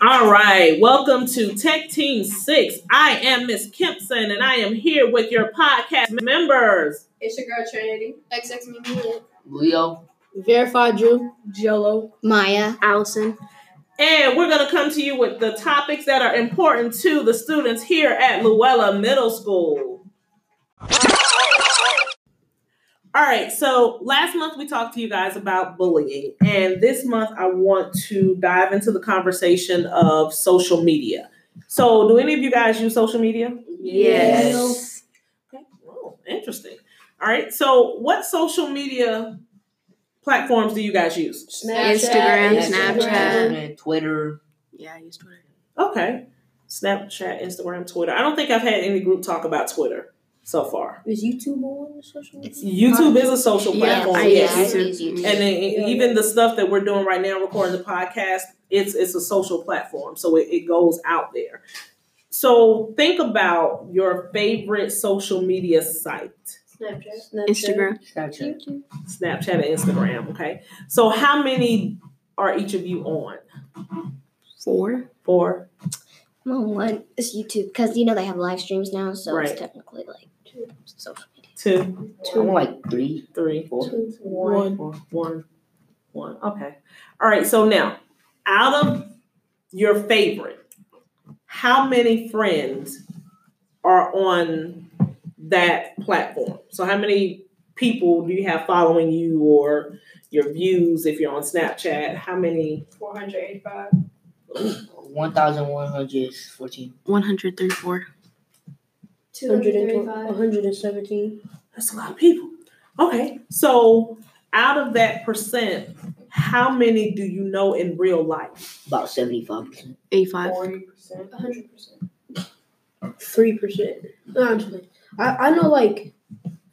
All right, welcome to Tech Team 6. I am Miss Kempson and I am here with your podcast members. It's your girl Trinity. XX me Leo. Verified Drew. Jello. Maya. Allison. And we're going to come to you with the topics that are important to the students here at Luella Middle School. All right, so last month we talked to you guys about bullying, and this month I want to dive into the conversation of social media. So, do any of you guys use social media? Yes. Okay. Oh, interesting. All right, so what social media platforms do you guys use? Instagram, Snapchat, Snapchat. Twitter. Yeah, I use Twitter. Okay, Snapchat, Instagram, Twitter. I don't think I've had any group talk about Twitter so far. Is YouTube on social media? YouTube is a social Yeah, platform. I yes. use use And then even the stuff that we're doing right now, recording the podcast, it's it's a social platform, so it, it goes out there. So think about your favorite social media site: Snapchat. Instagram. Snapchat. Snapchat and Instagram. Okay, so how many are each of you on? Four. Four. Well, one is YouTube because you know they have live streams now, so Right. it's technically like social media. Two, I'm like three, three, four. One. four, one, one. Okay. All right. So now, out of your favorite, how many friends are on that platform? So how many people do you have following you or your views if you're on Snapchat? How many? 485. 1,114. 134. 235. 117. That's a lot of people. Okay. So out of that percent, how many do you know in real life? About 75%. 85. 40%. 100%. Three percent. No, I'm just. I, I know like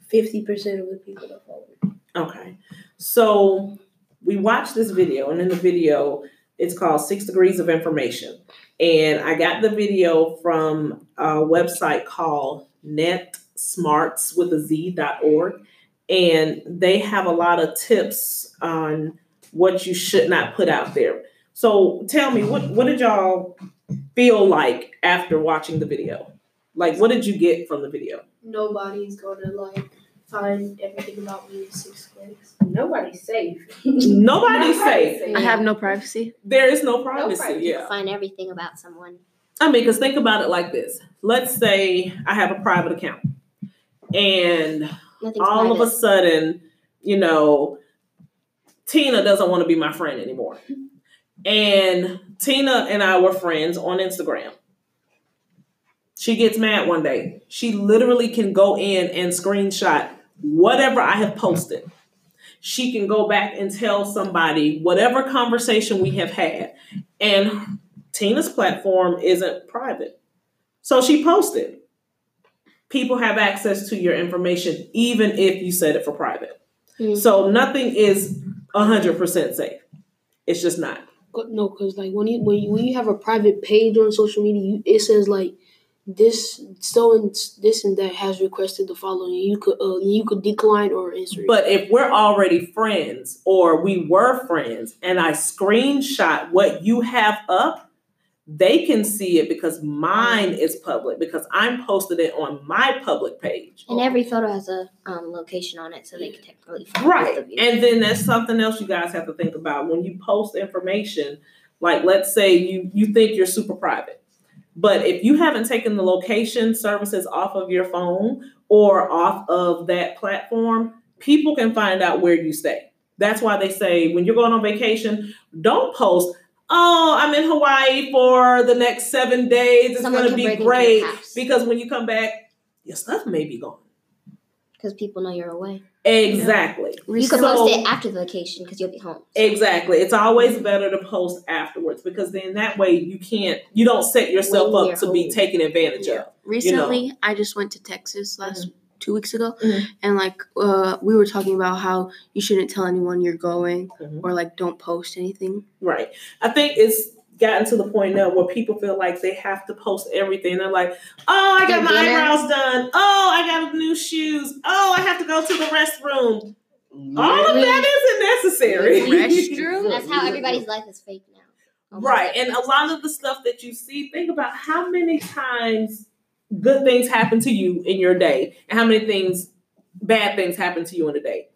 fifty percent of the people that follow me. Okay. So we watched this video, and in the video, it's called Six Degrees of Information. And I got the video from a website called netsmarts with a z.org. And they have a lot of tips on what you should not put out there. So tell me, what, what did y'all feel like after watching the video? Like, what did you get from the video? Nobody's gonna like find everything about me in six clicks. Nobody's safe. Nobody's safe. I have no privacy. There is no privacy. privacy. Yeah. Find everything about someone. I mean, because think about it like this. Let's say I have a private account, and Nothing's all private. of a sudden, you know, Tina doesn't want to be my friend anymore. And Tina and I were friends on Instagram. She gets mad one day. She literally can go in and screenshot whatever I have posted. She can go back and tell somebody whatever conversation we have had. And Tina's platform isn't private. So she posted. People have access to your information even if you set it for private. Mhm. So nothing is 100% safe. It's just not. No, because like when you when you, when you have a private page on social media, you, it says like this so and this and that has requested the following. You could uh, you could decline or answer. But if we're already friends or we were friends and I screenshot what you have up, they can see it because mine is public because I'm posted it on my public page. And every photo has a um, location on it, so they can technically find Right. both. And then that's something else you guys have to think about when you post information. Like let's say you you think you're super private. But if you haven't taken the location services off of your phone or off of that platform, people can find out where you stay. That's why they say when you're going on vacation, don't post, "Oh, I'm in Hawaii for the next 7 days. It's going to be great." Because when you come back, your stuff may be gone. because people know you're away. Exactly. You can So- post it after the vacation because you'll be home. Exactly. It's always better to post afterwards because then that way you can't you don't set yourself When up you're to be taken advantage of. Recently, I just went to Texas last two weeks ago, Mhm. and like uh, we were talking about how you shouldn't tell anyone you're going, Mhm. or like don't post anything. Right. I think it's gotten to the point now where people feel like they have to post everything. They're like, oh, I got my eyebrows done. Oh, I got new shoes. Oh, I have to go to the restroom. All of that isn't necessary. Restroom? That's how everybody's life is fake now. Oh Almost Right. And a lot of the stuff that you see, think about how many times good things happen to you in your day and how many things, bad things happen to you in a day.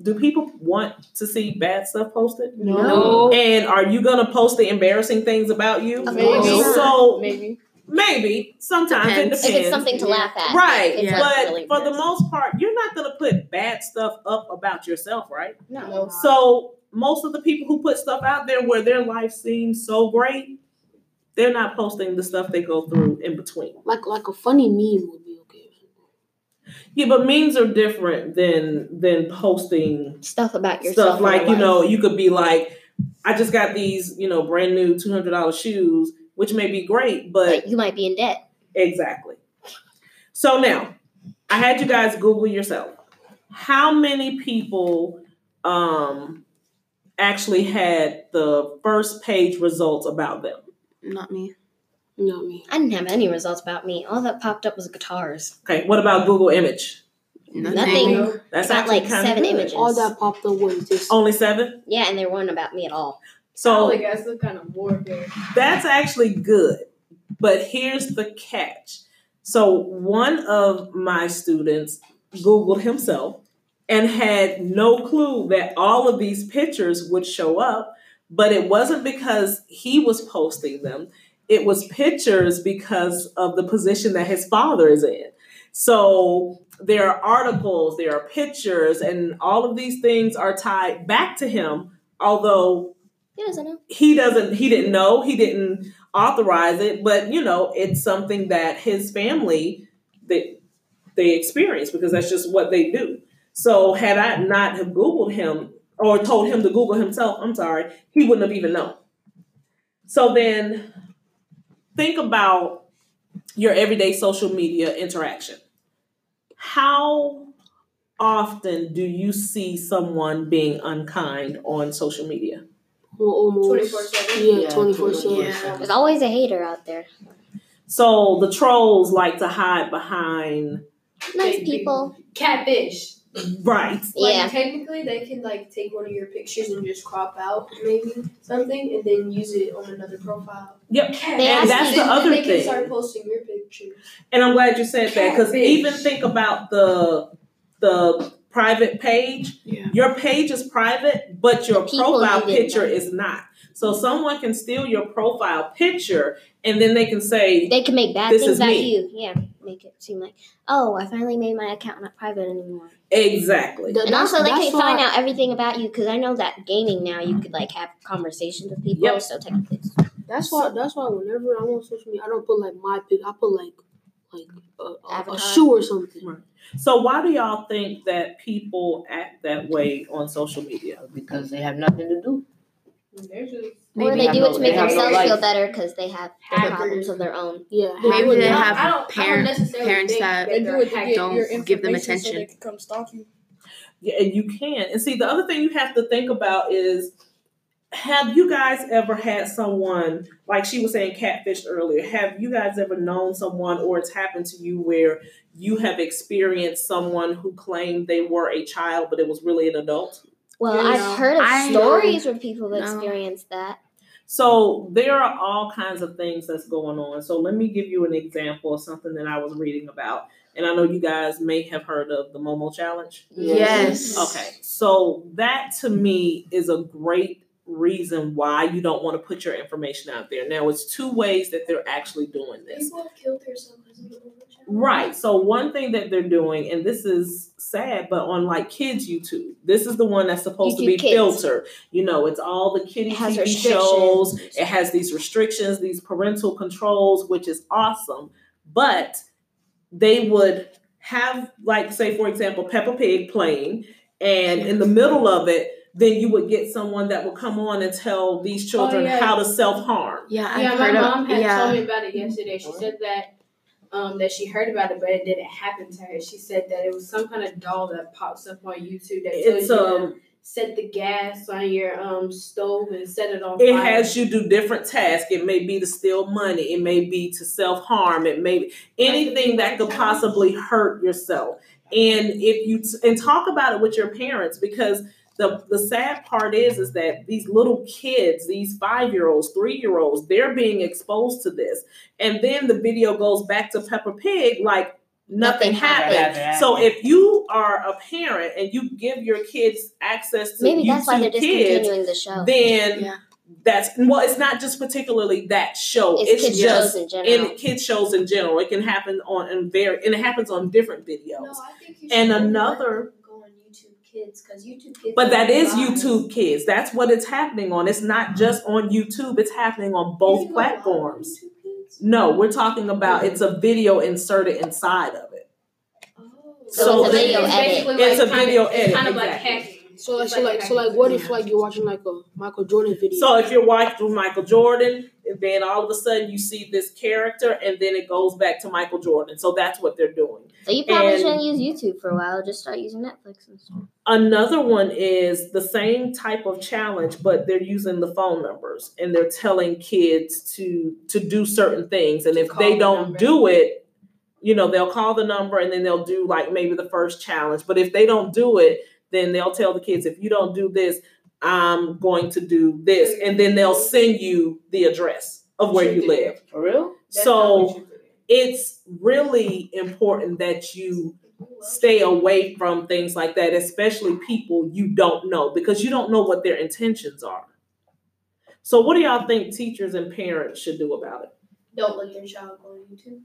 Do people want to see bad stuff posted? No. And are you going to post the embarrassing things about you? Maybe. course. So Maybe. maybe sometimes it Depends. depends. If it's something to laugh at. Right, Yeah. but really for the most part, you're not going to put bad stuff up about yourself, right? No. So most of the people who put stuff out there where their life seems so great, they're not posting the stuff they go through in between. Like like a funny meme would be okay. Yeah, but memes are different than than posting Stuff about yourself. stuff like your you know you could be like, I just got these you know brand new two hundred dollar shoes, which may be great, but But you might be in debt. Exactly. So now, I had you guys Google yourself. How many people um actually had the first page results about them? Not me. Not me. I didn't have any results about me. All that popped up was guitars. Okay, what about Google Image? Nothing. Nothing. That's About, like, seven good. images. All that popped up was just Only seven. Yeah, and there weren't about me at all. So I guess look kind of morbid. that's actually good. But here's the catch. So one of my students Googled himself and had no clue that all of these pictures would show up, but it wasn't because he was posting them. It was pictures because of the position that his father is in. So there are articles, there are pictures, and all of these things are tied back to him, although He doesn't know. he doesn't he didn't know he didn't authorize it but you know it's something that his family they they experience because that's just what they do so had i not have googled him or told him to google himself i'm sorry he wouldn't have even known so then think about your everyday social media interaction how often do you see someone being unkind on social media almost 24/7? Yeah, Yeah, twenty four seven. Yeah. There's always a hater out there. So the trolls like to hide behind Nice people. Catfish. Right. Like Yeah. technically, they can like take one of your pictures and just crop out maybe something, and then use it on another profile. Yep. They And ask that's the Then other they can thing. start posting your pictures. And I'm glad you said that because even think about the the private page. Yeah. Your page is private, but your people profile picture know. is not. So someone can steal your profile picture and then they can say, They can make bad This things about me. you. Yeah. Make it seem like, oh, I finally made my account not private anymore. exactly. That- And that's- also, they that's can find out everything about you because I know that gaming now you could like have conversations with people. Yep. So technically, That's why. That's why. Whenever I'm on social media, I don't put like my pic. I put like like a, a, a shoe or something. Right. So why do y'all think that people act that way on social media? because they have nothing to do. They're just or Maybe they do no- it to make they no themselves feel better because they have their Hackers. problems of their own. Yeah. Maybe would they have I don't- I don't parents think that they're do it to hackers. get don't give them information So attention. they can come stalk you. Yeah, and you can. And see, the other thing you have to think about is have you guys ever had someone, like she was saying, catfished earlier? Have you guys ever known someone or it's happened to you where you have experienced someone who claimed they were a child, but it was really an adult? Well, Yeah. I've heard of I stories where people have No. experienced that. So there are all kinds of things that's going on. So let me give you an example of something that I was reading about. And I know you guys may have heard of the Momo Challenge. Yes. Okay, so that to me is a great reason why you don't want to put your information out there. Now, it's two ways that they're actually doing this. People have killed themselves as a little child. Right. So one thing that they're doing, and this is sad, but on like kids YouTube, this is the one that's supposed to be Kids. filtered. You know, it's all the kiddie It has TV shows. It has these restrictions, these parental controls, which is awesome. But they would have, like, say, for example, Peppa Pig playing, and in the middle of it, then you would get someone that would come on and tell these children Oh, yeah. how to self harm. Yeah, I've yeah, my heard mom of. had Yeah. told me about it yesterday. She said that um, that she heard about it, but it didn't happen to her. She said that it was some kind of doll that pops up on YouTube that tells It's you um, to set the gas on your um stove and set it on it fire. has you do different tasks. It may be to steal money. It may be to self harm. It may be anything that could possibly hurt yourself. and if you and talk about it with your parents because the the sad part is is that these little kids these five year olds three year olds they're being exposed to this and then the video goes back to peppa pig like nothing, Nothing happened. happened. so if you are a parent and you give your kids access to Maybe that's why they're YouTube kids discontinuing the show. then Yeah. that's well it's not just particularly that show It's it's, kids just shows in general. in kids shows in general it can happen on and very and it happens on different videos No, I think you And should only another- let them go on YouTube Kids because YouTube Kids. but that is live. youtube kids that's what it's happening on it's not just on youtube it's happening on both can go live on platforms no we're talking about it's a video inserted inside of it Oh. So it's a video it's edit. basically It's a kind video of, edit, kind of like exactly. hacking. So like, so like, so like, what if like you're watching like a Michael Jordan video? so if you're watching michael jordan then all of a sudden you see this character and then it goes back to michael jordan so that's what they're doing So you probably and- shouldn't use YouTube for a while. Just start using Netflix and stuff. Another one is the same type of challenge, but they're using the phone numbers and they're telling kids to to do certain things. And if Call they the don't number. do it, you know, they'll call the number and then they'll do like maybe the first challenge. But if they don't do it, then they'll tell the kids, if you don't do this, I'm going to do this. And then they'll send you the address of where you live. For real? That's So it's really important that you stay away from things like that, especially people you don't know, because you don't know what their intentions are. So, what do y'all think teachers and parents should do about it? Don't let your child go on YouTube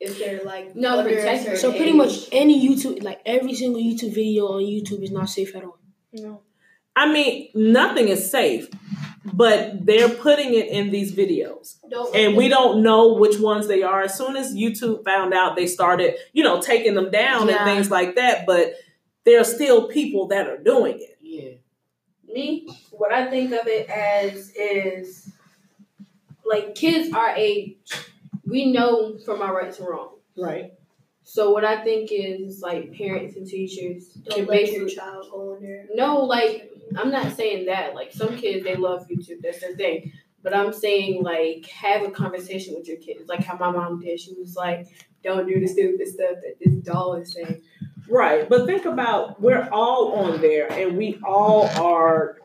if they're like No, under protect so pretty age. much any YouTube, like every single YouTube video on YouTube is not safe at all. I mean, nothing is safe, but they're putting it in these videos. Don't And we don't know which ones they are. As soon as YouTube found out, they started, you know, taking them down Yeah. and things like that. But there are still people that are doing it. Yeah. me, what I think of it as is like kids our age, we know from our right to wrong. Right. So what I think is like parents and teachers don't can let your child go on there. no, like I'm not saying that. Like some kids they love YouTube, that's their thing. But I'm saying like have a conversation with your kids, like how my mom did. She was like, "Don't do the stupid stuff that this doll is saying." Right, but think about we're all on there and we all are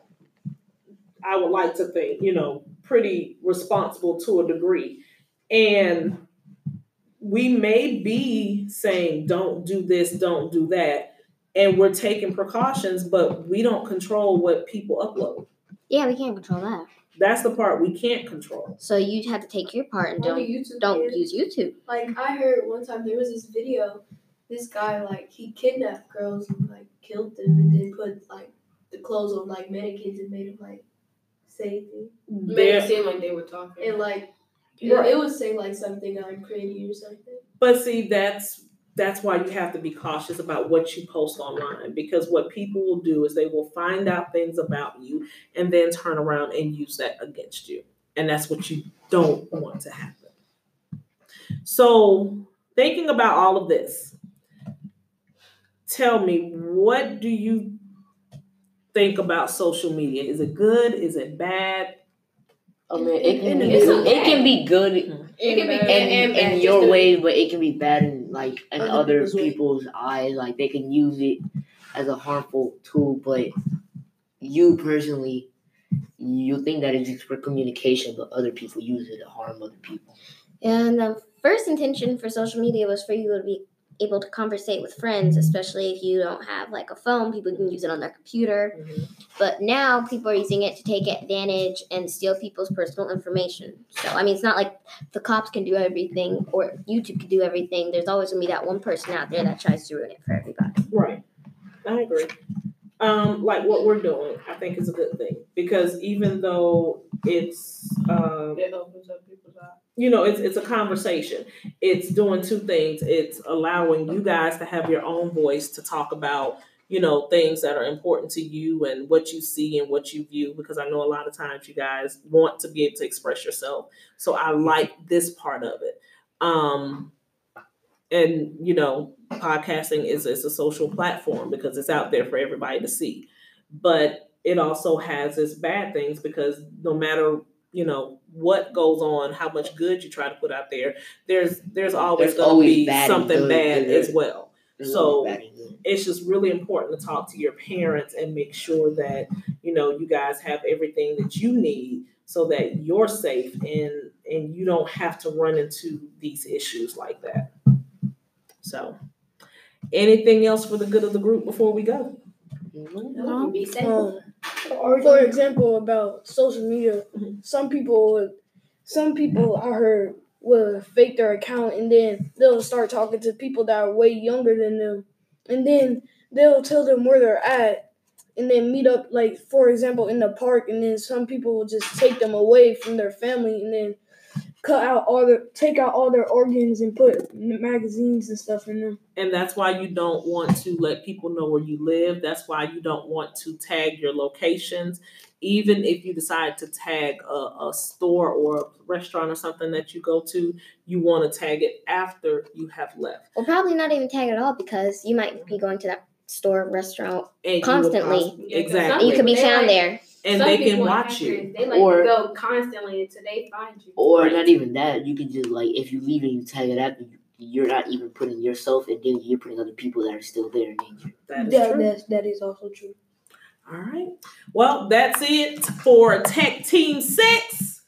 I would like to think, you know, pretty responsible to a degree. And we may be saying don't do this, don't do that, and we're taking precautions, but we don't control what people upload. Yeah, we can't control that. That's the part we can't control. So you have to take your part and don't YouTube don't Kids. use YouTube. Like I heard one time there was this video. This guy like he kidnapped girls and like killed them and then put like the clothes on like mannequins and made them like say things. Made it seem like they were talking. and like it, it would say like something on crazy or something. But see, that's that's why you have to be cautious about what you post online because what people will do is they will find out things about you and then turn around and use that against you. And that's what you don't want to happen. So, thinking about all of this, tell me what do you think about social media? Is it good? Is it bad? I mean, it can, It's it, okay. it can be good It can be in, good and bad. in just your way, but it can be bad in like in Other other people's people's eyes. Like they can use it as a harmful tool, but you personally, you think that it's just for communication, but other people use it to harm other people. And the first intention for social media was for you to be able to conversate with friends, especially if you don't have like a phone. People can use it on their computer. But now people are using it to take advantage and steal people's personal information. So I mean, it's not like the cops can do everything or YouTube can do everything. There's always gonna be that one person out there that tries to ruin it for everybody. Right. I agree. Um, like what we're doing, I think is a good thing because even though it's um, It opens up people's eyes. You know, it's it's a conversation. It's doing two things. It's allowing you guys to have your own voice to talk about, you know, things that are important to you and what you see and what you view. Because I know a lot of times you guys want to be able to express yourself. So I like this part of it. Um, and you know, podcasting is is a social platform because it's out there for everybody to see. But it also has its bad things because no matter you know what goes on, how much good you try to put out there, there's there's always There's going to be bad something bad as well. So and good. it's just really important to talk to your parents and make sure that you know you guys have everything that you need so that you're safe and and you don't have to run into these issues like that so anything else for the good of the group before we go No, be safe. Um, for example, about social media, some people, would- some people I heard will fake their account and then they'll start talking to people that are way younger than them, and then they'll tell them where they're at, and then meet up like for example in the park, and then some people will just take them away from their family and then cut out all the take out all their organs and put magazines and stuff in them. and that's why you don't want to let people know where you live that's why you don't want to tag your locations even if you decide to tag a, a store or a restaurant or something that you go to you want to tag it after you have left Or probably not even tag at all because you might be going to that store, restaurant, and you Constantly. poss- exactly you could be found like- there. And Some they can watch you. They like Or- go constantly until they find you. Or Right. not even that. You can just like if you leave and you tag it after, you, you're not even putting yourself in danger. You're putting other people that are still there in danger. that is That true. that's, that is also true. All right. Well, that's it for Tech Team 6.